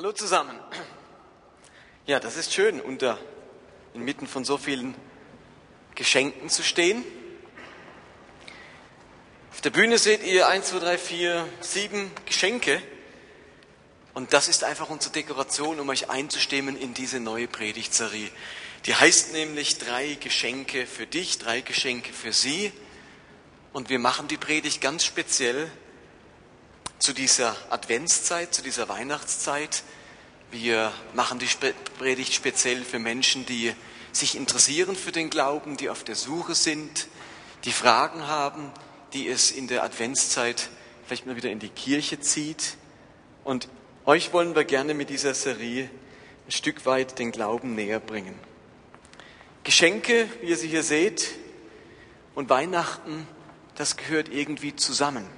Hallo zusammen. Ja, das ist schön, unter inmitten von so vielen Geschenken zu stehen. Auf der Bühne seht ihr 1, 2, 3, 4, 7 Geschenke. Und das ist einfach unsere Dekoration, um euch einzustimmen in diese neue Predigtserie. Die heißt nämlich drei Geschenke für dich, drei Geschenke für sie. Und wir machen die Predigt ganz speziell zu dieser Adventszeit, zu dieser Weihnachtszeit. Wir machen die Predigt speziell für Menschen, die sich interessieren für den Glauben, die auf der Suche sind, die Fragen haben, die es in der Adventszeit vielleicht mal wieder in die Kirche zieht. Und euch wollen wir gerne mit dieser Serie ein Stück weit den Glauben näher bringen. Geschenke, wie ihr sie hier seht, und Weihnachten, das gehört irgendwie zusammen.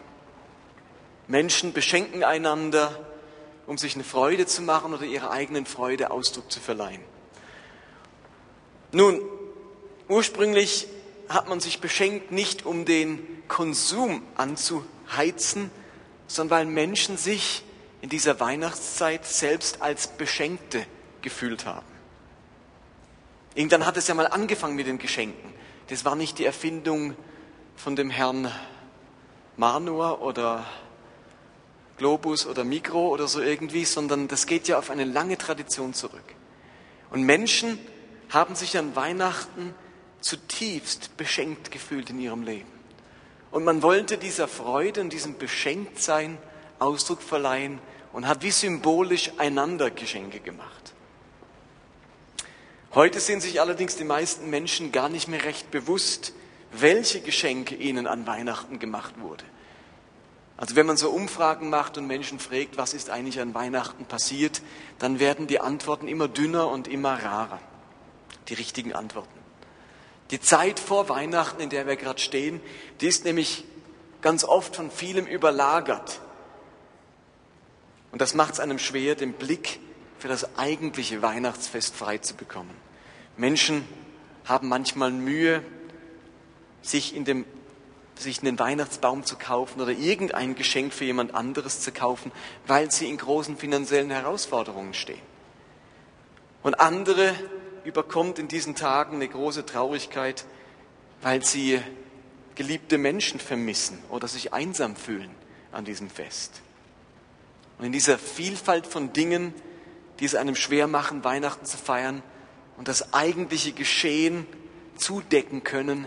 Menschen beschenken einander, um sich eine Freude zu machen oder ihrer eigenen Freude Ausdruck zu verleihen. Nun, ursprünglich hat man sich beschenkt nicht um den Konsum anzuheizen, sondern weil Menschen sich in dieser Weihnachtszeit selbst als Beschenkte gefühlt haben. Irgendwann hat es ja mal angefangen mit den Geschenken. Das war nicht die Erfindung von dem Herrn Manor oder Globus oder Mikro oder so irgendwie, sondern das geht ja auf eine lange Tradition zurück. Und Menschen haben sich an Weihnachten zutiefst beschenkt gefühlt in ihrem Leben. Und man wollte dieser Freude und diesem Beschenktsein Ausdruck verleihen und hat wie symbolisch einander Geschenke gemacht. Heute sind sich allerdings die meisten Menschen gar nicht mehr recht bewusst, welche Geschenke ihnen an Weihnachten gemacht wurde. Also wenn man so Umfragen macht und Menschen fragt, was ist eigentlich an Weihnachten passiert, dann werden die Antworten immer dünner und immer rarer. Die richtigen Antworten. Die Zeit vor Weihnachten, in der wir gerade stehen, die ist nämlich ganz oft von vielem überlagert. Und das macht es einem schwer, den Blick für das eigentliche Weihnachtsfest frei zu bekommen. Menschen haben manchmal Mühe, sich in dem sich einen Weihnachtsbaum zu kaufen oder irgendein Geschenk für jemand anderes zu kaufen, weil sie in großen finanziellen Herausforderungen stehen. Und andere überkommt in diesen Tagen eine große Traurigkeit, weil sie geliebte Menschen vermissen oder sich einsam fühlen an diesem Fest. Und in dieser Vielfalt von Dingen, die es einem schwer machen, Weihnachten zu feiern und das eigentliche Geschehen zudecken können,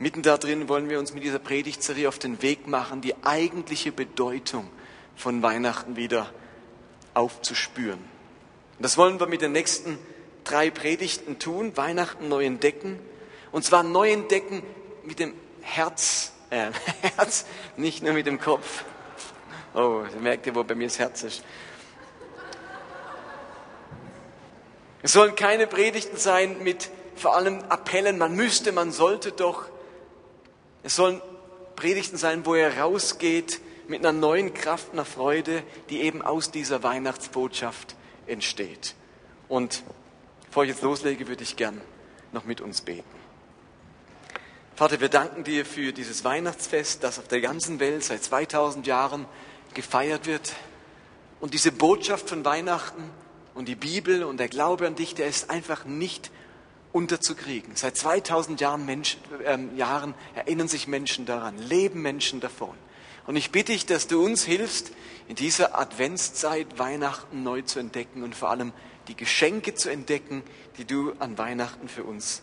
Mitten da drin wollen wir uns mit dieser Predigtserie auf den Weg machen, die eigentliche Bedeutung von Weihnachten wieder aufzuspüren. Und das wollen wir mit den nächsten drei Predigten tun, Weihnachten neu entdecken. Und zwar neu entdecken mit dem Herz, äh, Herz, nicht nur mit dem Kopf. Oh, merkt ihr, wo bei mir das Herz ist. Es sollen keine Predigten sein mit vor allem Appellen, man müsste, man sollte doch, es sollen Predigten sein, wo er rausgeht mit einer neuen Kraft, einer Freude, die eben aus dieser Weihnachtsbotschaft entsteht. Und bevor ich jetzt loslege, würde ich gern noch mit uns beten. Vater, wir danken dir für dieses Weihnachtsfest, das auf der ganzen Welt seit 2000 Jahren gefeiert wird. Und diese Botschaft von Weihnachten und die Bibel und der Glaube an dich, der ist einfach nicht unterzukriegen. Seit 2000 Jahren, Menschen, äh, Jahren erinnern sich Menschen daran, leben Menschen davon. Und ich bitte dich, dass du uns hilfst, in dieser Adventszeit Weihnachten neu zu entdecken und vor allem die Geschenke zu entdecken, die du an Weihnachten für uns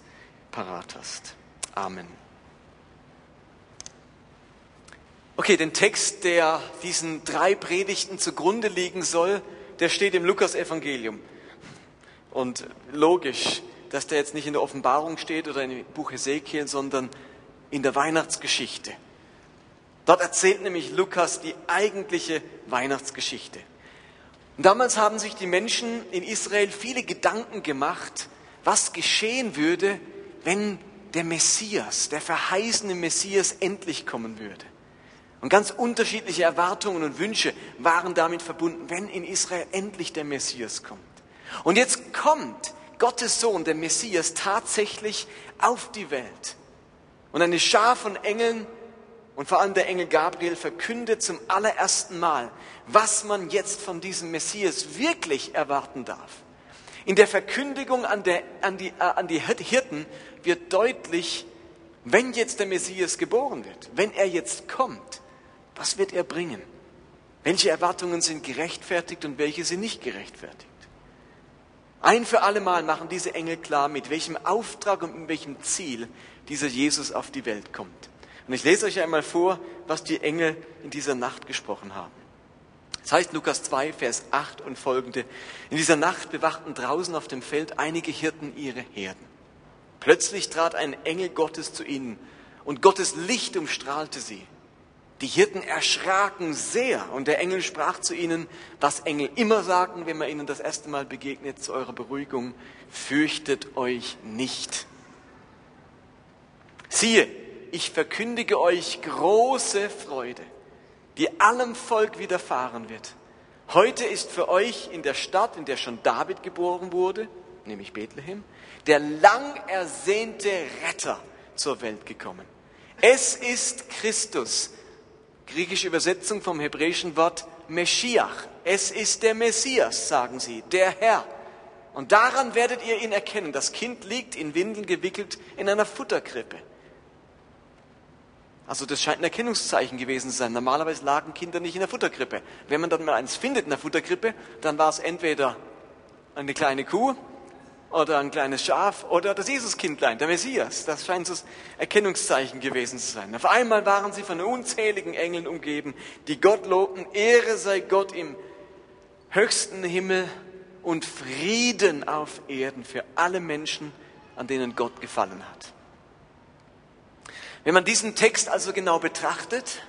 parat hast. Amen. Okay, den Text, der diesen drei Predigten zugrunde liegen soll, der steht im Lukas-Evangelium. Und logisch, dass der jetzt nicht in der Offenbarung steht oder im Buch Ezekiel, sondern in der Weihnachtsgeschichte. Dort erzählt nämlich Lukas die eigentliche Weihnachtsgeschichte. Und damals haben sich die Menschen in Israel viele Gedanken gemacht, was geschehen würde, wenn der Messias, der verheißene Messias endlich kommen würde. Und ganz unterschiedliche Erwartungen und Wünsche waren damit verbunden, wenn in Israel endlich der Messias kommt. Und jetzt kommt Gottes Sohn, der Messias, tatsächlich auf die Welt. Und eine Schar von Engeln und vor allem der Engel Gabriel verkündet zum allerersten Mal, was man jetzt von diesem Messias wirklich erwarten darf. In der Verkündigung an, der, an, die, äh, an die Hirten wird deutlich, wenn jetzt der Messias geboren wird, wenn er jetzt kommt, was wird er bringen? Welche Erwartungen sind gerechtfertigt und welche sind nicht gerechtfertigt? Ein für alle Mal machen diese Engel klar, mit welchem Auftrag und mit welchem Ziel dieser Jesus auf die Welt kommt. Und ich lese euch einmal vor, was die Engel in dieser Nacht gesprochen haben. Das heißt Lukas 2, Vers 8 und folgende. In dieser Nacht bewachten draußen auf dem Feld einige Hirten ihre Herden. Plötzlich trat ein Engel Gottes zu ihnen und Gottes Licht umstrahlte sie. Die Hirten erschraken sehr und der Engel sprach zu ihnen, was Engel immer sagen, wenn man ihnen das erste Mal begegnet, zu eurer Beruhigung, fürchtet euch nicht. Siehe, ich verkündige euch große Freude, die allem Volk widerfahren wird. Heute ist für euch in der Stadt, in der schon David geboren wurde, nämlich Bethlehem, der lang ersehnte Retter zur Welt gekommen. Es ist Christus, griechische Übersetzung vom hebräischen Wort Meschiach. Es ist der Messias, sagen sie, der Herr. Und daran werdet ihr ihn erkennen. Das Kind liegt in Windeln gewickelt in einer Futterkrippe. Also das scheint ein Erkennungszeichen gewesen zu sein. Normalerweise lagen Kinder nicht in der Futterkrippe. Wenn man dann mal eins findet in der Futterkrippe, dann war es entweder eine kleine Kuh oder ein kleines Schaf oder das Jesuskindlein, der Messias. Das scheint das Erkennungszeichen gewesen zu sein. Auf einmal waren sie von unzähligen Engeln umgeben, die Gott lobten. Ehre sei Gott im höchsten Himmel und Frieden auf Erden für alle Menschen, an denen Gott gefallen hat. Wenn man diesen Text also genau betrachtet,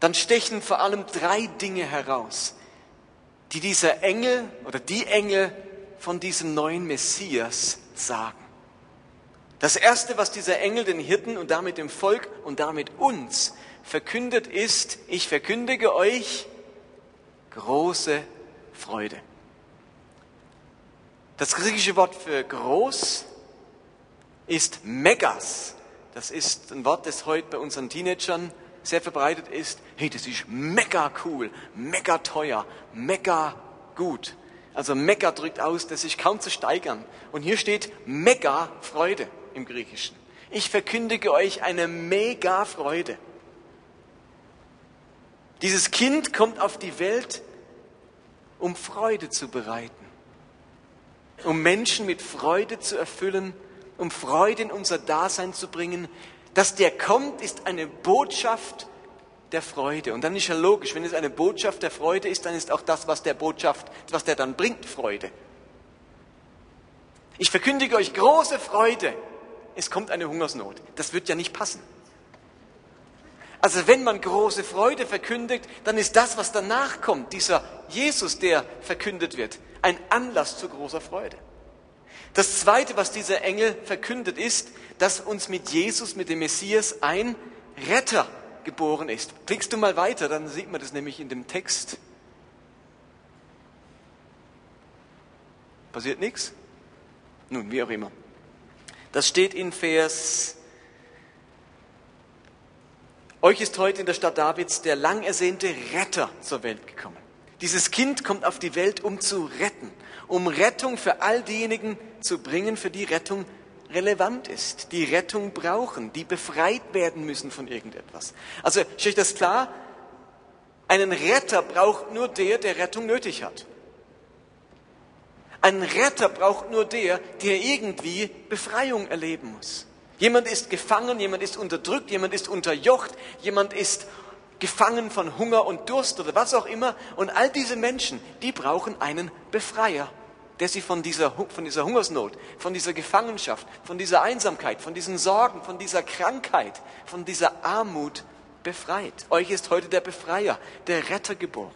dann stechen vor allem drei Dinge heraus, die dieser Engel oder die Engel von diesem neuen Messias sagen. Das Erste, was dieser Engel den Hirten und damit dem Volk und damit uns verkündet, ist, ich verkündige euch große Freude. Das griechische Wort für groß ist Megas. Das ist ein Wort, das heute bei unseren Teenagern sehr verbreitet ist. Hey, das ist mega cool, mega teuer, mega gut. Also mega drückt aus, das ist kaum zu steigern. Und hier steht mega Freude im Griechischen. Ich verkündige euch eine mega Freude. Dieses Kind kommt auf die Welt, um Freude zu bereiten, um Menschen mit Freude zu erfüllen, um Freude in unser Dasein zu bringen. Dass der kommt, ist eine Botschaft der Freude. Und dann ist ja logisch, wenn es eine Botschaft der Freude ist, dann ist auch das, was der Botschaft, was der dann bringt, Freude. Ich verkündige euch große Freude. Es kommt eine Hungersnot. Das wird ja nicht passen. Also wenn man große Freude verkündigt, dann ist das, was danach kommt, dieser Jesus, der verkündet wird, ein Anlass zu großer Freude. Das Zweite, was dieser Engel verkündet, ist, dass uns mit Jesus, mit dem Messias, ein Retter geboren ist. Klickst du mal weiter, dann sieht man das nämlich in dem Text. Passiert nichts? Nun, wie auch immer. Das steht in Vers. Euch ist heute in der Stadt Davids der lang ersehnte Retter zur Welt gekommen. Dieses Kind kommt auf die Welt, um zu retten, um Rettung für all diejenigen zu bringen, für die Rettung relevant ist, die Rettung brauchen, die befreit werden müssen von irgendetwas. Also ist euch das klar? Einen Retter braucht nur der, der Rettung nötig hat. Einen Retter braucht nur der, der irgendwie Befreiung erleben muss. Jemand ist gefangen, jemand ist unterdrückt, jemand ist unterjocht, jemand ist gefangen von Hunger und Durst oder was auch immer. Und all diese Menschen, die brauchen einen Befreier der sie von dieser, von dieser Hungersnot, von dieser Gefangenschaft, von dieser Einsamkeit, von diesen Sorgen, von dieser Krankheit, von dieser Armut befreit. Euch ist heute der Befreier, der Retter geboren.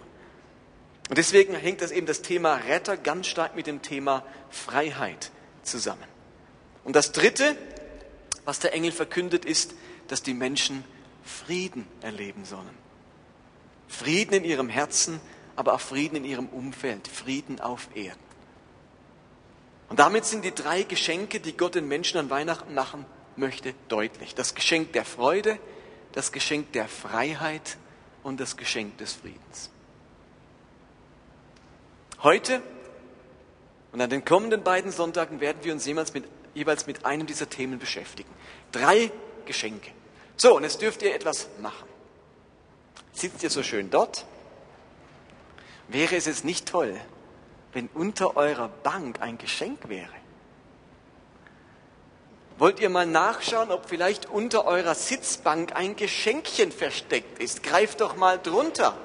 Und deswegen hängt das eben das Thema Retter ganz stark mit dem Thema Freiheit zusammen. Und das Dritte, was der Engel verkündet, ist, dass die Menschen Frieden erleben sollen. Frieden in ihrem Herzen, aber auch Frieden in ihrem Umfeld, Frieden auf Erden. Und damit sind die drei Geschenke, die Gott den Menschen an Weihnachten machen möchte, deutlich. Das Geschenk der Freude, das Geschenk der Freiheit und das Geschenk des Friedens. Heute und an den kommenden beiden Sonntagen werden wir uns jeweils mit, jeweils mit einem dieser Themen beschäftigen. Drei Geschenke. So, und jetzt dürft ihr etwas machen. Sitzt ihr so schön dort? Wäre es jetzt nicht toll, wenn unter eurer Bank ein Geschenk wäre? Wollt ihr mal nachschauen, ob vielleicht unter eurer Sitzbank ein Geschenkchen versteckt ist? Greift doch mal drunter.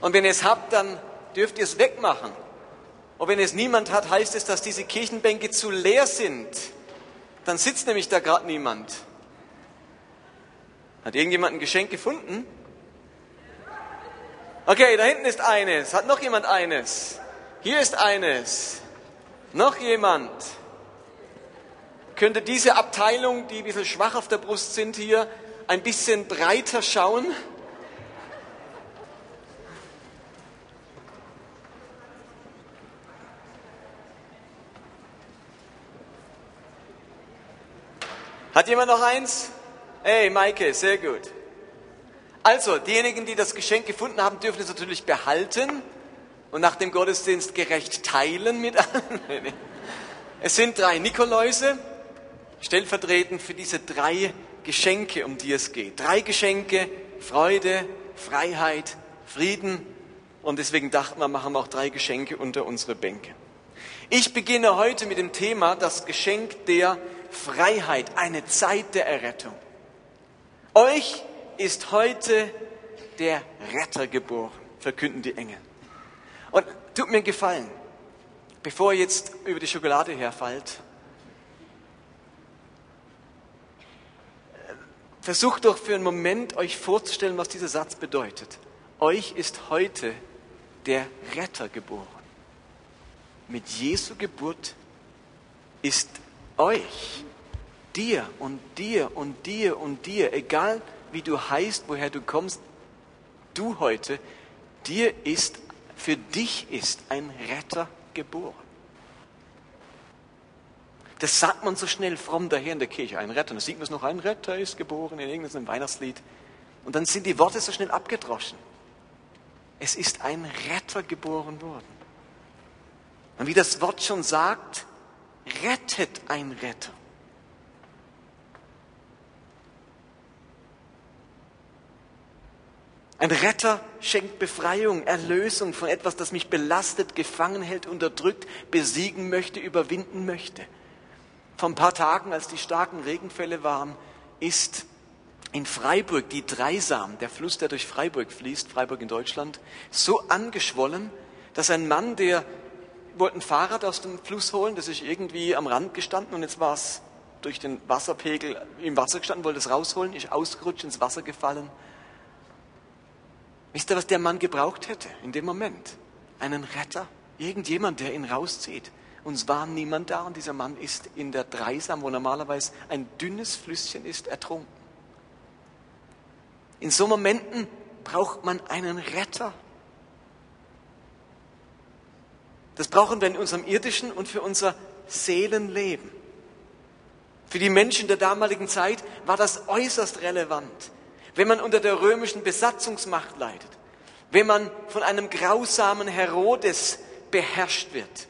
Und wenn ihr es habt, dann dürft ihr es wegmachen. Und wenn es niemand hat, heißt es, dass diese Kirchenbänke zu leer sind. Dann sitzt nämlich da gerade niemand. Hat irgendjemand ein Geschenk gefunden? Okay, da hinten ist eines. Hat noch jemand eines? Hier ist eines. Noch jemand? Könnte diese Abteilung, die ein bisschen schwach auf der Brust sind hier, ein bisschen breiter schauen? Hat jemand noch eins? Hey, Maike, sehr gut. Also, diejenigen, die das Geschenk gefunden haben, dürfen es natürlich behalten und nach dem Gottesdienst gerecht teilen mit allen. Es sind drei Nikoläuse, stellvertretend für diese drei Geschenke, um die es geht. Drei Geschenke, Freude, Freiheit, Frieden. Und deswegen dachten wir, machen wir auch drei Geschenke unter unsere Bänke. Ich beginne heute mit dem Thema das Geschenk der Freiheit, eine Zeit der Errettung. Euch ist heute der Retter geboren, verkünden die Engel. Und tut mir einen Gefallen, bevor ihr jetzt über die Schokolade herfallt, versucht doch für einen Moment euch vorzustellen, was dieser Satz bedeutet. Euch ist heute der Retter geboren. Mit Jesu Geburt ist euch dir und dir und dir und dir, egal wie du heißt, woher du kommst, du heute, dir ist, für dich ist ein Retter geboren. Das sagt man so schnell fromm daher in der Kirche, ein Retter. Da sieht man es noch, ein Retter ist geboren in irgendeinem Weihnachtslied. Und dann sind die Worte so schnell abgedroschen. Es ist ein Retter geboren worden. Und wie das Wort schon sagt, rettet ein Retter. Ein Retter schenkt Befreiung, Erlösung von etwas, das mich belastet, gefangen hält, unterdrückt, besiegen möchte, überwinden möchte. Vor ein paar Tagen, als die starken Regenfälle waren, ist in Freiburg die Dreisam, der Fluss, der durch Freiburg fließt, Freiburg in Deutschland, so angeschwollen, dass ein Mann, der wollte ein Fahrrad aus dem Fluss holen, das ist irgendwie am Rand gestanden und jetzt war es durch den Wasserpegel im Wasser gestanden, wollte es rausholen, ist ausgerutscht, ins Wasser gefallen Wisst ihr, was der Mann gebraucht hätte in dem Moment? Einen Retter, irgendjemand, der ihn rauszieht. Und es war niemand da und dieser Mann ist in der Dreisam, wo normalerweise ein dünnes Flüsschen ist, ertrunken. In so Momenten braucht man einen Retter. Das brauchen wir in unserem irdischen und für unser Seelenleben. Für die Menschen der damaligen Zeit war das äußerst relevant wenn man unter der römischen Besatzungsmacht leidet, wenn man von einem grausamen Herodes beherrscht wird,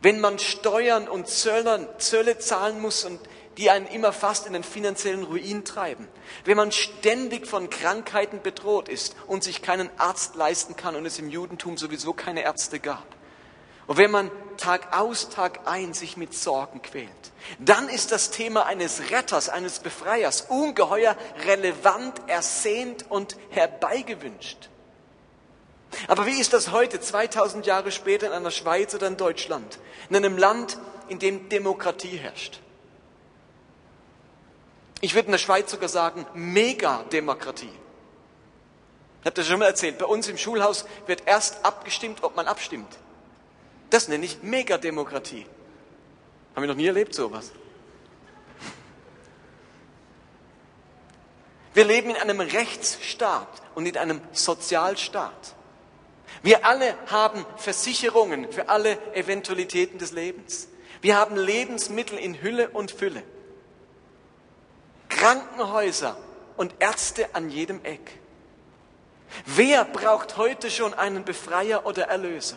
wenn man Steuern und Zöllern, Zölle zahlen muss und die einen immer fast in den finanziellen Ruin treiben, wenn man ständig von Krankheiten bedroht ist und sich keinen Arzt leisten kann und es im Judentum sowieso keine Ärzte gab, und wenn man Tag aus, Tag ein sich mit Sorgen quält, dann ist das Thema eines Retters, eines Befreiers ungeheuer relevant, ersehnt und herbeigewünscht. Aber wie ist das heute, 2000 Jahre später in einer Schweiz oder in Deutschland, in einem Land, in dem Demokratie herrscht? Ich würde in der Schweiz sogar sagen, Megademokratie. Ich habe das schon mal erzählt. Bei uns im Schulhaus wird erst abgestimmt, ob man abstimmt. Das nenne ich Megademokratie. Haben wir noch nie erlebt sowas. Wir leben in einem Rechtsstaat und in einem Sozialstaat. Wir alle haben Versicherungen für alle Eventualitäten des Lebens. Wir haben Lebensmittel in Hülle und Fülle. Krankenhäuser und Ärzte an jedem Eck. Wer braucht heute schon einen Befreier oder Erlöser?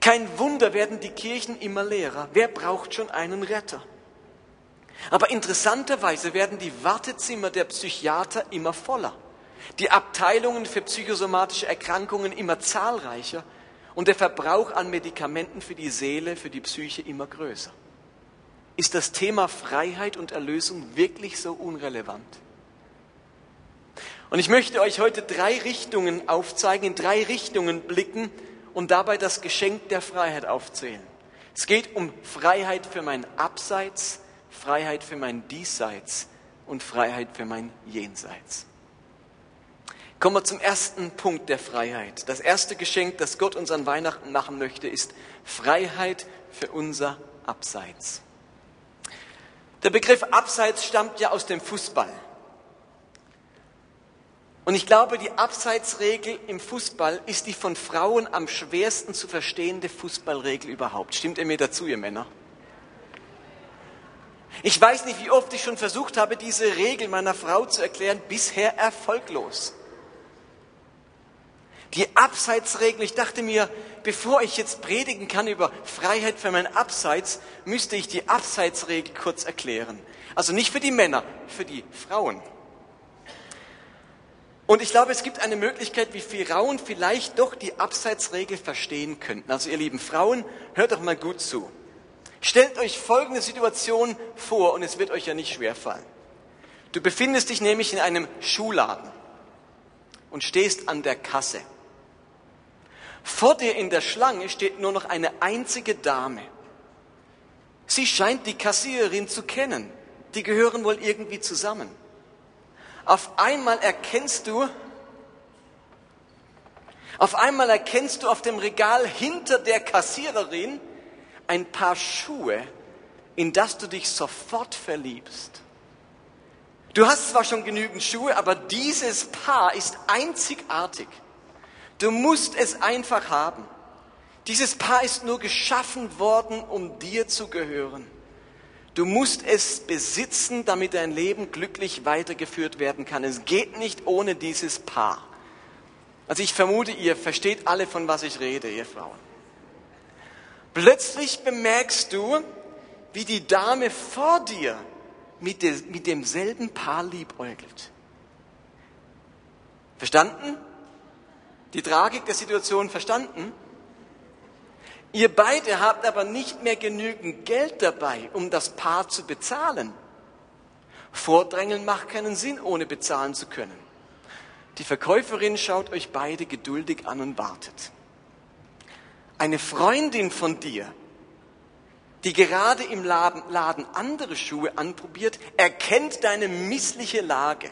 Kein Wunder werden die Kirchen immer leerer. Wer braucht schon einen Retter? Aber interessanterweise werden die Wartezimmer der Psychiater immer voller, die Abteilungen für psychosomatische Erkrankungen immer zahlreicher und der Verbrauch an Medikamenten für die Seele, für die Psyche immer größer. Ist das Thema Freiheit und Erlösung wirklich so unrelevant? Und ich möchte euch heute drei Richtungen aufzeigen, in drei Richtungen blicken und dabei das Geschenk der Freiheit aufzählen. Es geht um Freiheit für mein Abseits, Freiheit für mein Diesseits und Freiheit für mein Jenseits. Kommen wir zum ersten Punkt der Freiheit. Das erste Geschenk, das Gott uns an Weihnachten machen möchte, ist Freiheit für unser Abseits. Der Begriff Abseits stammt ja aus dem Fußball. Und ich glaube, die Abseitsregel im Fußball ist die von Frauen am schwersten zu verstehende Fußballregel überhaupt. Stimmt ihr mir dazu, ihr Männer? Ich weiß nicht, wie oft ich schon versucht habe, diese Regel meiner Frau zu erklären, bisher erfolglos. Die Abseitsregel, ich dachte mir, bevor ich jetzt predigen kann über Freiheit für mein Abseits, müsste ich die Abseitsregel kurz erklären. Also nicht für die Männer, für die Frauen. Und ich glaube, es gibt eine Möglichkeit, wie Frauen vielleicht doch die Abseitsregel verstehen könnten. Also ihr lieben Frauen, hört doch mal gut zu. Stellt euch folgende Situation vor und es wird euch ja nicht schwerfallen. Du befindest dich nämlich in einem Schuhladen und stehst an der Kasse. Vor dir in der Schlange steht nur noch eine einzige Dame. Sie scheint die Kassiererin zu kennen. Die gehören wohl irgendwie zusammen. Auf einmal erkennst du, auf einmal erkennst du auf dem Regal hinter der Kassiererin ein paar Schuhe, in das du dich sofort verliebst. Du hast zwar schon genügend Schuhe, aber dieses Paar ist einzigartig. Du musst es einfach haben. Dieses Paar ist nur geschaffen worden, um dir zu gehören. Du musst es besitzen, damit dein Leben glücklich weitergeführt werden kann. Es geht nicht ohne dieses Paar. Also ich vermute, ihr versteht alle, von was ich rede, ihr Frauen. Plötzlich bemerkst du, wie die Dame vor dir mit, demselben Paar liebäugelt. Verstanden? die Tragik der Situation verstanden? Ihr beide habt aber nicht mehr genügend Geld dabei, um das Paar zu bezahlen. Vordrängeln macht keinen Sinn, ohne bezahlen zu können. Die Verkäuferin schaut euch beide geduldig an und wartet. Eine Freundin von dir, die gerade im Laden andere Schuhe anprobiert, erkennt deine missliche Lage.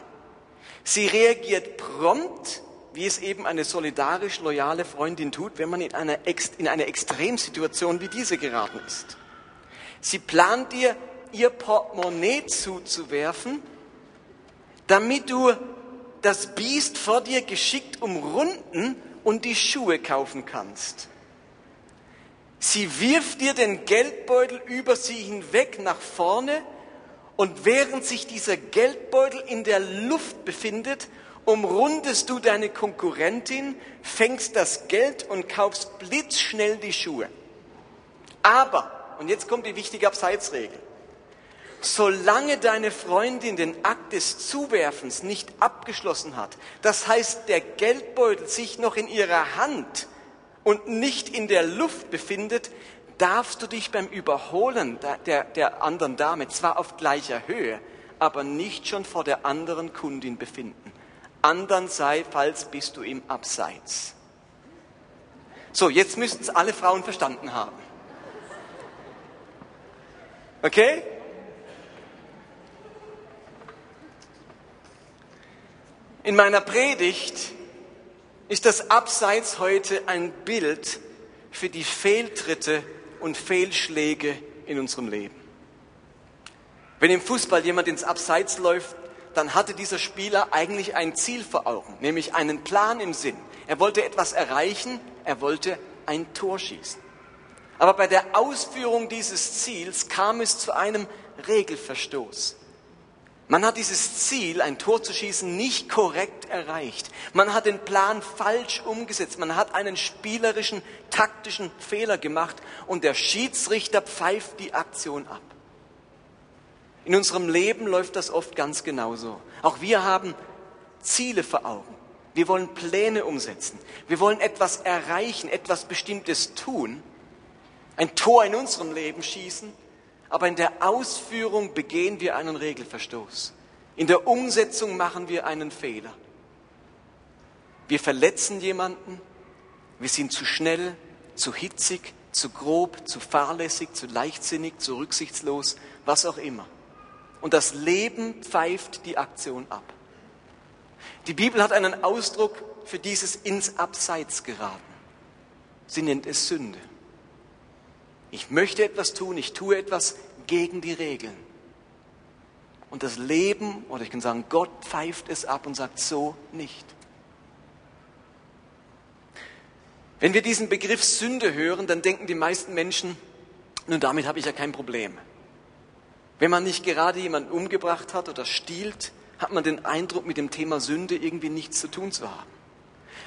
Sie reagiert prompt wie es eben eine solidarisch loyale Freundin tut, wenn man in einer, in einer Extremsituation wie diese geraten ist. Sie plant dir, ihr Portemonnaie zuzuwerfen, damit du das Biest vor dir geschickt umrunden und die Schuhe kaufen kannst. Sie wirft dir den Geldbeutel über sie hinweg nach vorne und während sich dieser Geldbeutel in der Luft befindet, umrundest du deine Konkurrentin, fängst das Geld und kaufst blitzschnell die Schuhe. Aber, und jetzt kommt die wichtige Abseitsregel, solange deine Freundin den Akt des Zuwerfens nicht abgeschlossen hat, das heißt der Geldbeutel sich noch in ihrer Hand und nicht in der Luft befindet, darfst du dich beim Überholen der, der, der anderen Dame zwar auf gleicher Höhe, aber nicht schon vor der anderen Kundin befinden andernseits bist du im Abseits. So, jetzt müssten es alle Frauen verstanden haben. Okay? In meiner Predigt ist das Abseits heute ein Bild für die Fehltritte und Fehlschläge in unserem Leben. Wenn im Fußball jemand ins Abseits läuft, dann hatte dieser Spieler eigentlich ein Ziel vor Augen, nämlich einen Plan im Sinn. Er wollte etwas erreichen, er wollte ein Tor schießen. Aber bei der Ausführung dieses Ziels kam es zu einem Regelverstoß. Man hat dieses Ziel, ein Tor zu schießen, nicht korrekt erreicht. Man hat den Plan falsch umgesetzt. Man hat einen spielerischen, taktischen Fehler gemacht und der Schiedsrichter pfeift die Aktion ab. In unserem Leben läuft das oft ganz genauso. Auch wir haben Ziele vor Augen. Wir wollen Pläne umsetzen. Wir wollen etwas erreichen, etwas Bestimmtes tun. Ein Tor in unserem Leben schießen aber in der Ausführung begehen wir einen Regelverstoß. In der Umsetzung machen wir einen Fehler. Wir verletzen jemanden, wir sind zu schnell, zu hitzig, zu grob, zu fahrlässig, zu leichtsinnig, zu rücksichtslos, was auch immer. Und das Leben pfeift die Aktion ab. Die Bibel hat einen Ausdruck für dieses ins Abseits geraten. Sie nennt es Sünde. Ich möchte etwas tun, ich tue etwas gegen die Regeln. Und das Leben, oder ich kann sagen, Gott pfeift es ab und sagt so nicht. Wenn wir diesen Begriff Sünde hören, dann denken die meisten Menschen, nun damit habe ich ja kein Problem. Wenn man nicht gerade jemanden umgebracht hat oder stiehlt, hat man den Eindruck, mit dem Thema Sünde irgendwie nichts zu tun zu haben.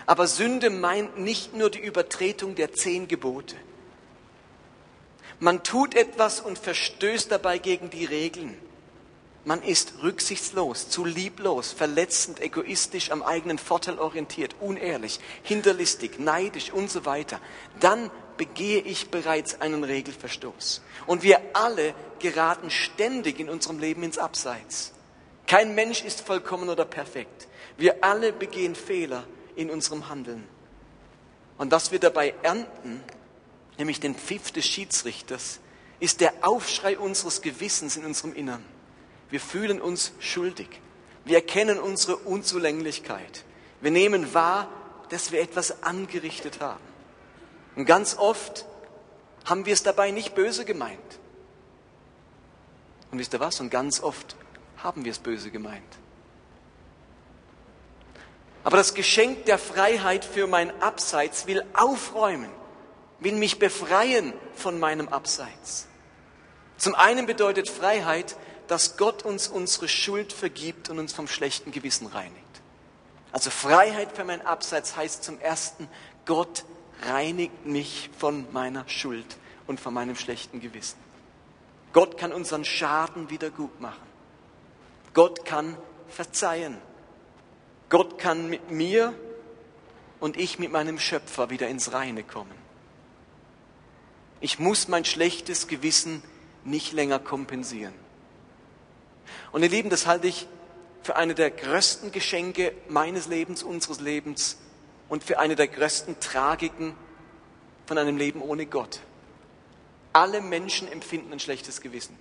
Aber Sünde meint nicht nur die Übertretung der zehn Gebote. Man tut etwas und verstößt dabei gegen die Regeln. Man ist rücksichtslos, zu lieblos, verletzend, egoistisch, am eigenen Vorteil orientiert, unehrlich, hinterlistig, neidisch und so weiter. Dann begehe ich bereits einen Regelverstoß. Und wir alle geraten ständig in unserem Leben ins Abseits. Kein Mensch ist vollkommen oder perfekt. Wir alle begehen Fehler in unserem Handeln. Und was wir dabei ernten, nämlich den Pfiff des Schiedsrichters, ist der Aufschrei unseres Gewissens in unserem Innern. Wir fühlen uns schuldig. Wir erkennen unsere Unzulänglichkeit. Wir nehmen wahr, dass wir etwas angerichtet haben. Und ganz oft haben wir es dabei nicht böse gemeint. Und wisst ihr was? Und ganz oft haben wir es böse gemeint. Aber das Geschenk der Freiheit für mein Abseits will aufräumen will mich befreien von meinem Abseits. Zum einen bedeutet Freiheit, dass Gott uns unsere Schuld vergibt und uns vom schlechten Gewissen reinigt. Also Freiheit für mein Abseits heißt zum ersten, Gott reinigt mich von meiner Schuld und von meinem schlechten Gewissen. Gott kann unseren Schaden wieder gut machen. Gott kann verzeihen. Gott kann mit mir und ich mit meinem Schöpfer wieder ins Reine kommen. Ich muss mein schlechtes Gewissen nicht länger kompensieren. Und ihr Lieben, das halte ich für eine der größten Geschenke meines Lebens, unseres Lebens und für eine der größten Tragiken von einem Leben ohne Gott. Alle Menschen empfinden ein schlechtes Gewissen.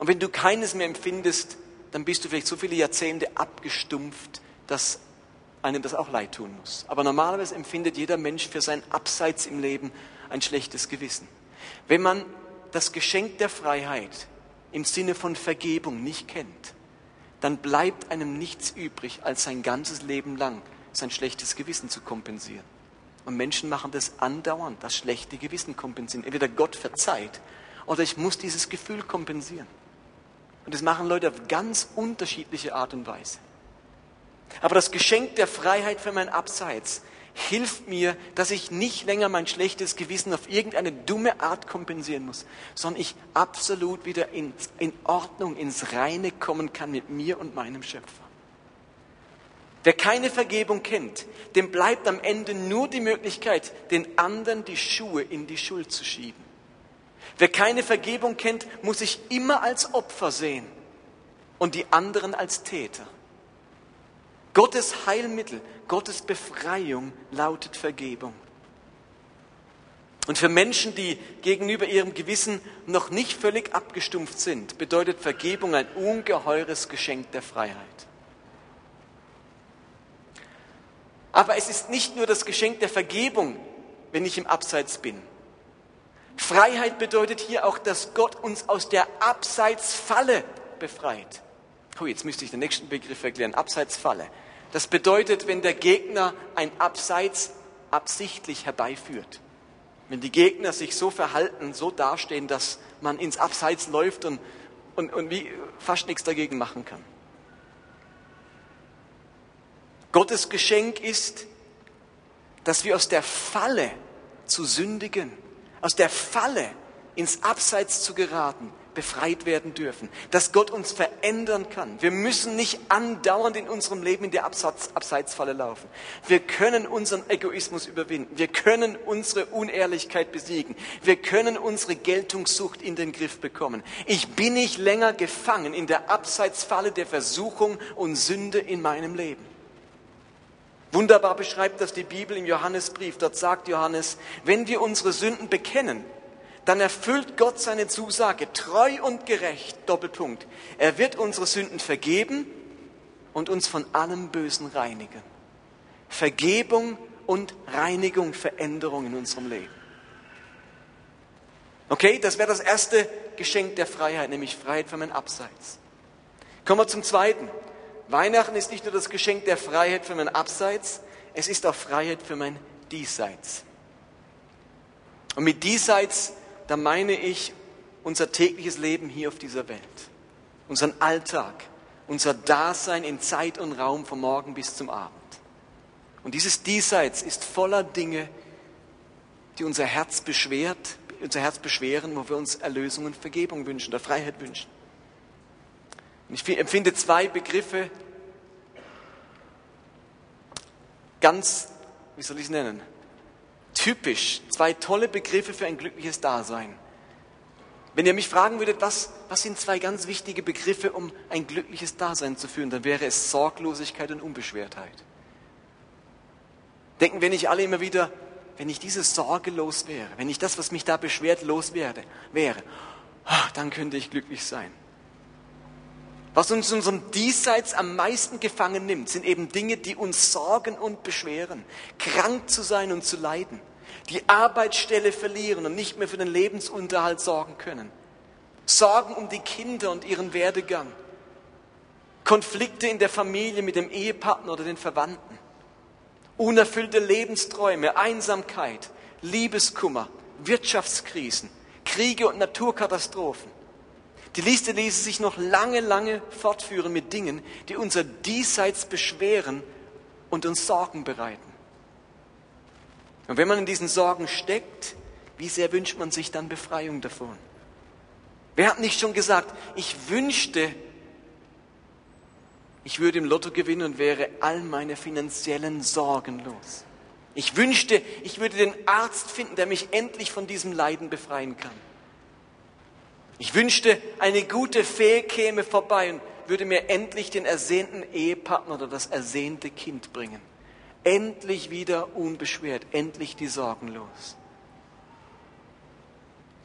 Und wenn du keines mehr empfindest, dann bist du vielleicht so viele Jahrzehnte abgestumpft, dass einem das auch leid tun muss. Aber normalerweise empfindet jeder Mensch für sein Abseits im Leben ein schlechtes Gewissen. Wenn man das Geschenk der Freiheit im Sinne von Vergebung nicht kennt, dann bleibt einem nichts übrig, als sein ganzes Leben lang sein schlechtes Gewissen zu kompensieren. Und Menschen machen das andauernd, das schlechte Gewissen kompensieren. Entweder Gott verzeiht oder ich muss dieses Gefühl kompensieren. Und das machen Leute auf ganz unterschiedliche Art und Weise. Aber das Geschenk der Freiheit für mein Abseits hilft mir, dass ich nicht länger mein schlechtes Gewissen auf irgendeine dumme Art kompensieren muss, sondern ich absolut wieder in, in Ordnung, ins Reine kommen kann mit mir und meinem Schöpfer. Wer keine Vergebung kennt, dem bleibt am Ende nur die Möglichkeit, den anderen die Schuhe in die Schuld zu schieben. Wer keine Vergebung kennt, muss sich immer als Opfer sehen und die anderen als Täter. Gottes Heilmittel, Gottes Befreiung lautet Vergebung. Und für Menschen, die gegenüber ihrem Gewissen noch nicht völlig abgestumpft sind, bedeutet Vergebung ein ungeheures Geschenk der Freiheit. Aber es ist nicht nur das Geschenk der Vergebung, wenn ich im Abseits bin. Freiheit bedeutet hier auch, dass Gott uns aus der Abseitsfalle befreit. Oh, jetzt müsste ich den nächsten Begriff erklären. Abseitsfalle. Das bedeutet, wenn der Gegner ein Abseits absichtlich herbeiführt. Wenn die Gegner sich so verhalten, so dastehen, dass man ins Abseits läuft und, und, und wie fast nichts dagegen machen kann. Gottes Geschenk ist, dass wir aus der Falle zu sündigen, aus der Falle ins Abseits zu geraten, befreit werden dürfen, dass Gott uns verändern kann. Wir müssen nicht andauernd in unserem Leben in der Abseits, Abseitsfalle laufen. Wir können unseren Egoismus überwinden. Wir können unsere Unehrlichkeit besiegen. Wir können unsere Geltungssucht in den Griff bekommen. Ich bin nicht länger gefangen in der Abseitsfalle der Versuchung und Sünde in meinem Leben. Wunderbar beschreibt das die Bibel im Johannesbrief. Dort sagt Johannes, wenn wir unsere Sünden bekennen, dann erfüllt Gott seine Zusage treu und gerecht. Doppelpunkt. Er wird unsere Sünden vergeben und uns von allem Bösen reinigen. Vergebung und Reinigung, Veränderung in unserem Leben. Okay, das wäre das erste Geschenk der Freiheit, nämlich Freiheit für mein Abseits. Kommen wir zum zweiten. Weihnachten ist nicht nur das Geschenk der Freiheit für mein Abseits, es ist auch Freiheit für mein Diesseits. Und mit Diesseits, da meine ich unser tägliches Leben hier auf dieser Welt, unseren Alltag, unser Dasein in Zeit und Raum vom Morgen bis zum Abend. Und dieses Diesseits ist voller Dinge, die unser Herz beschwert, unser Herz beschweren, wo wir uns Erlösung und Vergebung wünschen oder Freiheit wünschen. Und ich empfinde zwei Begriffe ganz, wie soll ich es nennen, typisch, zwei tolle Begriffe für ein glückliches Dasein. Wenn ihr mich fragen würdet, was, was sind zwei ganz wichtige Begriffe, um ein glückliches Dasein zu führen, dann wäre es Sorglosigkeit und Unbeschwertheit. Denken wir nicht alle immer wieder, wenn ich diese Sorge los wäre, wenn ich das, was mich da beschwert, los werde, wäre, ah, dann könnte ich glücklich sein. Was uns in unserem Diesseits am meisten gefangen nimmt, sind eben Dinge, die uns sorgen und beschweren. Krank zu sein und zu leiden. Die Arbeitsstelle verlieren und nicht mehr für den Lebensunterhalt sorgen können. Sorgen um die Kinder und ihren Werdegang. Konflikte in der Familie mit dem Ehepartner oder den Verwandten. Unerfüllte Lebensträume, Einsamkeit, Liebeskummer, Wirtschaftskrisen, Kriege und Naturkatastrophen. Die Liste ließe sich noch lange, lange fortführen mit Dingen, die unser Diesseits beschweren und uns Sorgen bereiten. Und wenn man in diesen Sorgen steckt, wie sehr wünscht man sich dann Befreiung davon? Wer hat nicht schon gesagt, ich wünschte, ich würde im Lotto gewinnen und wäre all meine finanziellen Sorgen los. Ich wünschte, ich würde den Arzt finden, der mich endlich von diesem Leiden befreien kann. Ich wünschte, eine gute Fee käme vorbei und würde mir endlich den ersehnten Ehepartner oder das ersehnte Kind bringen. Endlich wieder unbeschwert, endlich die Sorgen los.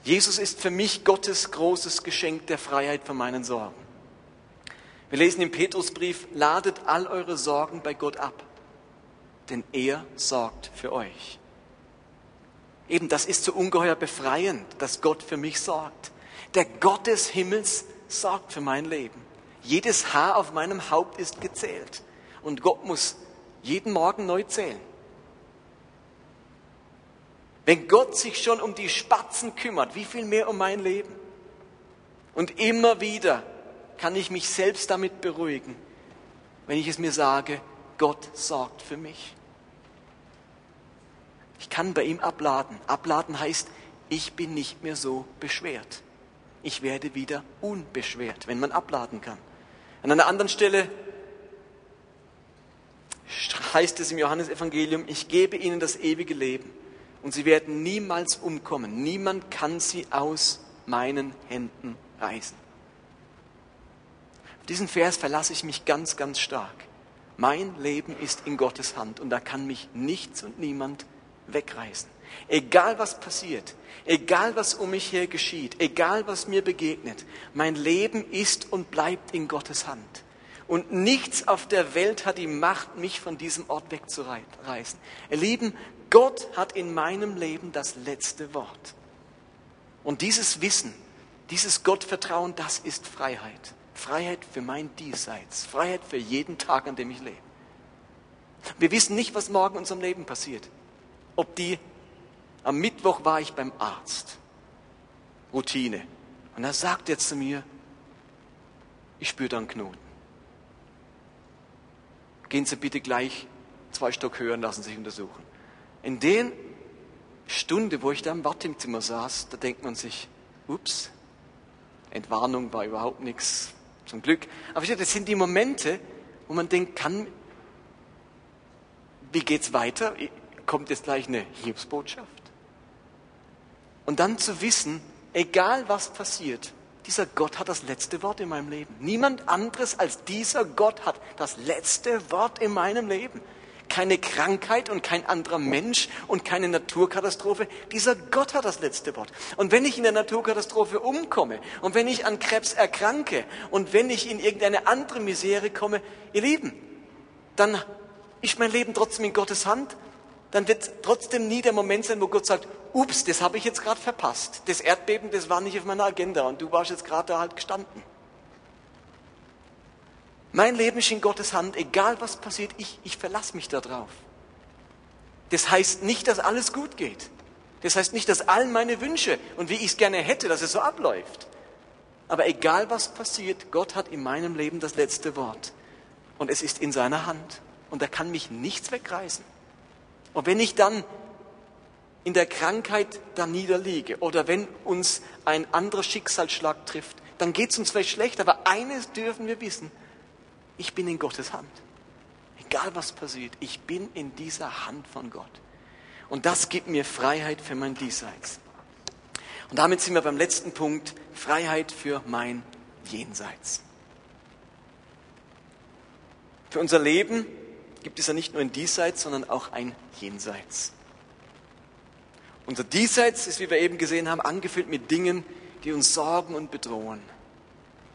Jesus ist für mich Gottes großes Geschenk der Freiheit von meinen Sorgen. Wir lesen im Petrusbrief, ladet all eure Sorgen bei Gott ab, denn er sorgt für euch. Eben das ist so ungeheuer befreiend, dass Gott für mich sorgt. Der Gott des Himmels sorgt für mein Leben. Jedes Haar auf meinem Haupt ist gezählt. Und Gott muss jeden Morgen neu zählen. Wenn Gott sich schon um die Spatzen kümmert, wie viel mehr um mein Leben? Und immer wieder kann ich mich selbst damit beruhigen, wenn ich es mir sage, Gott sorgt für mich. Ich kann bei ihm abladen. Abladen heißt, ich bin nicht mehr so beschwert ich werde wieder unbeschwert, wenn man abladen kann. An einer anderen Stelle heißt es im Johannesevangelium, ich gebe ihnen das ewige Leben und sie werden niemals umkommen. Niemand kann sie aus meinen Händen reißen. Auf diesen Vers verlasse ich mich ganz, ganz stark. Mein Leben ist in Gottes Hand und da kann mich nichts und niemand wegreißen. Egal was passiert, egal was um mich her geschieht, egal was mir begegnet, mein Leben ist und bleibt in Gottes Hand. Und nichts auf der Welt hat die Macht, mich von diesem Ort wegzureißen. Ihr Lieben, Gott hat in meinem Leben das letzte Wort. Und dieses Wissen, dieses Gottvertrauen, das ist Freiheit. Freiheit für mein Diesseits, Freiheit für jeden Tag, an dem ich lebe. Wir wissen nicht, was morgen in unserem Leben passiert. Ob die Am Mittwoch war ich beim Arzt. Routine. Und er sagt jetzt zu mir, ich spüre da einen Knoten. Gehen Sie bitte gleich zwei Stock höher und lassen sich untersuchen. In den Stunde, wo ich da im Wartezimmer saß, da denkt man sich, ups, Entwarnung war überhaupt nichts, zum Glück. Aber das sind die Momente, wo man denkt, kann, wie geht's weiter? Kommt jetzt gleich eine Hiobsbotschaft? Und dann zu wissen, egal was passiert, dieser Gott hat das letzte Wort in meinem Leben. Niemand anderes als dieser Gott hat das letzte Wort in meinem Leben. Keine Krankheit und kein anderer Mensch und keine Naturkatastrophe. Dieser Gott hat das letzte Wort. Und wenn ich in der Naturkatastrophe umkomme und wenn ich an Krebs erkranke und wenn ich in irgendeine andere Misere komme, ihr Lieben, dann ist mein Leben trotzdem in Gottes Hand dann wird trotzdem nie der Moment sein, wo Gott sagt, ups, das habe ich jetzt gerade verpasst. Das Erdbeben, das war nicht auf meiner Agenda und du warst jetzt gerade da halt gestanden. Mein Leben ist in Gottes Hand, egal was passiert, ich, ich verlasse mich darauf. Das heißt nicht, dass alles gut geht. Das heißt nicht, dass all meine Wünsche und wie ich es gerne hätte, dass es so abläuft. Aber egal was passiert, Gott hat in meinem Leben das letzte Wort. Und es ist in seiner Hand. Und er kann mich nichts wegreißen. Und wenn ich dann in der Krankheit da niederliege oder wenn uns ein anderer Schicksalsschlag trifft, dann geht es uns vielleicht schlecht, aber eines dürfen wir wissen, ich bin in Gottes Hand. Egal was passiert, ich bin in dieser Hand von Gott. Und das gibt mir Freiheit für mein Diesseits. Und damit sind wir beim letzten Punkt, Freiheit für mein Jenseits. Für unser Leben gibt es ja nicht nur ein Diesseits, sondern auch ein Jenseits. Unser Diesseits ist, wie wir eben gesehen haben, angefüllt mit Dingen, die uns sorgen und bedrohen.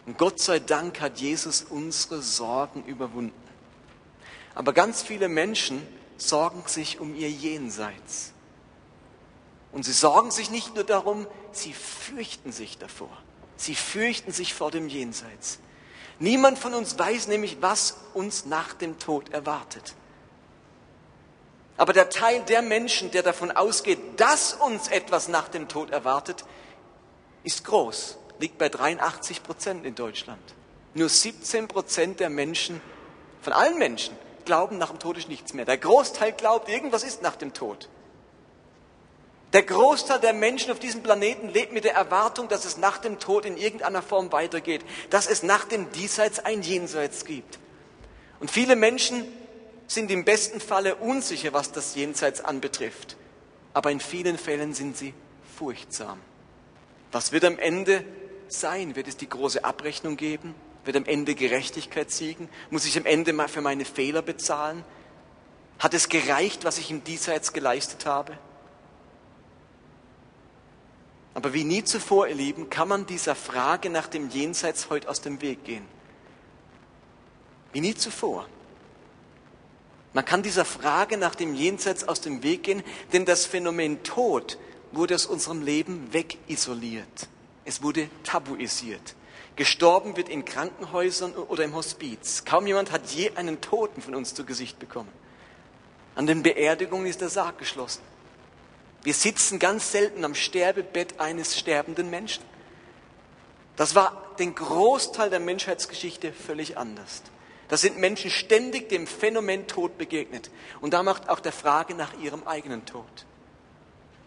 Und Gott sei Dank hat Jesus unsere Sorgen überwunden. Aber ganz viele Menschen sorgen sich um ihr Jenseits. Und sie sorgen sich nicht nur darum, sie fürchten sich davor. Sie fürchten sich vor dem Jenseits. Niemand von uns weiß nämlich, was uns nach dem Tod erwartet. Aber der Teil der Menschen, der davon ausgeht, dass uns etwas nach dem Tod erwartet, ist groß, liegt bei 83 Prozent in Deutschland. Nur 17 Prozent der Menschen, von allen Menschen, glauben, nach dem Tod ist nichts mehr. Der Großteil glaubt, irgendwas ist nach dem Tod. Der Großteil der Menschen auf diesem Planeten lebt mit der Erwartung, dass es nach dem Tod in irgendeiner Form weitergeht, dass es nach dem Diesseits ein Jenseits gibt. Und viele Menschen sind im besten Falle unsicher, was das Jenseits anbetrifft, aber in vielen Fällen sind sie furchtsam. Was wird am Ende sein? Wird es die große Abrechnung geben? Wird am Ende Gerechtigkeit siegen? Muss ich am Ende mal für meine Fehler bezahlen? Hat es gereicht, was ich im Diesseits geleistet habe? Aber wie nie zuvor, ihr Lieben, kann man dieser Frage nach dem Jenseits heute aus dem Weg gehen. Wie nie zuvor. Man kann dieser Frage nach dem Jenseits aus dem Weg gehen, denn das Phänomen Tod wurde aus unserem Leben wegisoliert. Es wurde tabuisiert. Gestorben wird in Krankenhäusern oder im Hospiz. Kaum jemand hat je einen Toten von uns zu Gesicht bekommen. An den Beerdigungen ist der Sarg geschlossen. Wir sitzen ganz selten am Sterbebett eines sterbenden Menschen. Das war den Großteil der Menschheitsgeschichte völlig anders. Da sind Menschen ständig dem Phänomen Tod begegnet und da macht auch der Frage nach ihrem eigenen Tod.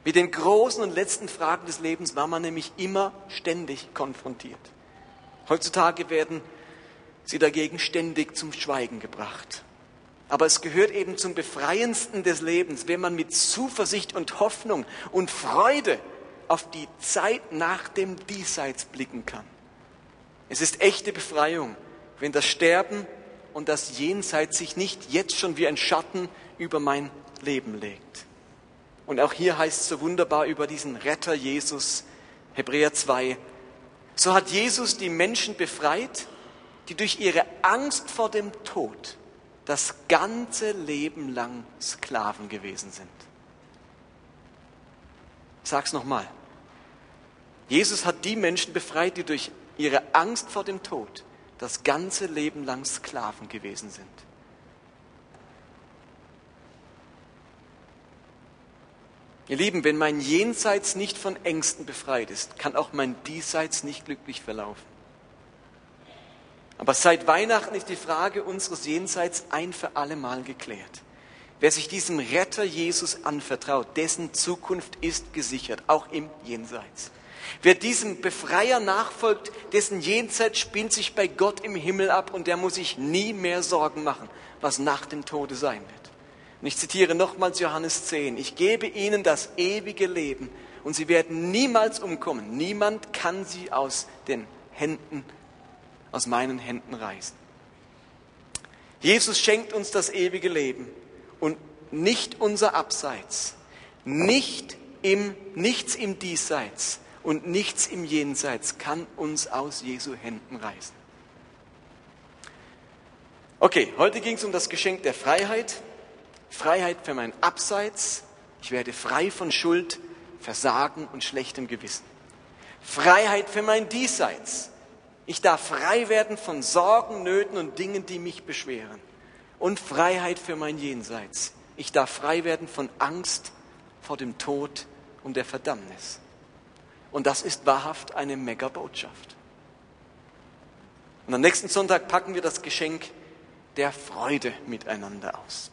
Mit den großen und letzten Fragen des Lebens war man nämlich immer ständig konfrontiert. Heutzutage werden sie dagegen ständig zum Schweigen gebracht. Aber es gehört eben zum Befreiendsten des Lebens, wenn man mit Zuversicht und Hoffnung und Freude auf die Zeit nach dem Diesseits blicken kann. Es ist echte Befreiung, wenn das Sterben und das Jenseits sich nicht jetzt schon wie ein Schatten über mein Leben legt. Und auch hier heißt es so wunderbar über diesen Retter Jesus, Hebräer 2, so hat Jesus die Menschen befreit, die durch ihre Angst vor dem Tod das ganze Leben lang Sklaven gewesen sind. Ich sag's nochmal. Jesus hat die Menschen befreit, die durch ihre Angst vor dem Tod das ganze Leben lang Sklaven gewesen sind. Ihr Lieben, wenn mein Jenseits nicht von Ängsten befreit ist, kann auch mein Diesseits nicht glücklich verlaufen. Aber seit Weihnachten ist die Frage unseres Jenseits ein für alle Mal geklärt. Wer sich diesem Retter Jesus anvertraut, dessen Zukunft ist gesichert, auch im Jenseits. Wer diesem Befreier nachfolgt, dessen Jenseits spielt sich bei Gott im Himmel ab und der muss sich nie mehr Sorgen machen, was nach dem Tode sein wird. Und ich zitiere nochmals Johannes 10. Ich gebe ihnen das ewige Leben und sie werden niemals umkommen. Niemand kann sie aus den Händen, aus meinen Händen reißen. Jesus schenkt uns das ewige Leben und nicht unser Abseits, nicht im, nichts im Diesseits und nichts im Jenseits kann uns aus Jesu Händen reißen. Okay, heute ging es um das Geschenk der Freiheit. Freiheit für mein Abseits. Ich werde frei von Schuld, Versagen und schlechtem Gewissen. Freiheit für mein Diesseits. Ich darf frei werden von Sorgen, Nöten und Dingen, die mich beschweren. Und Freiheit für mein Jenseits. Ich darf frei werden von Angst vor dem Tod und der Verdammnis. Und das ist wahrhaft eine Mega-Botschaft. Und am nächsten Sonntag packen wir das Geschenk der Freude miteinander aus.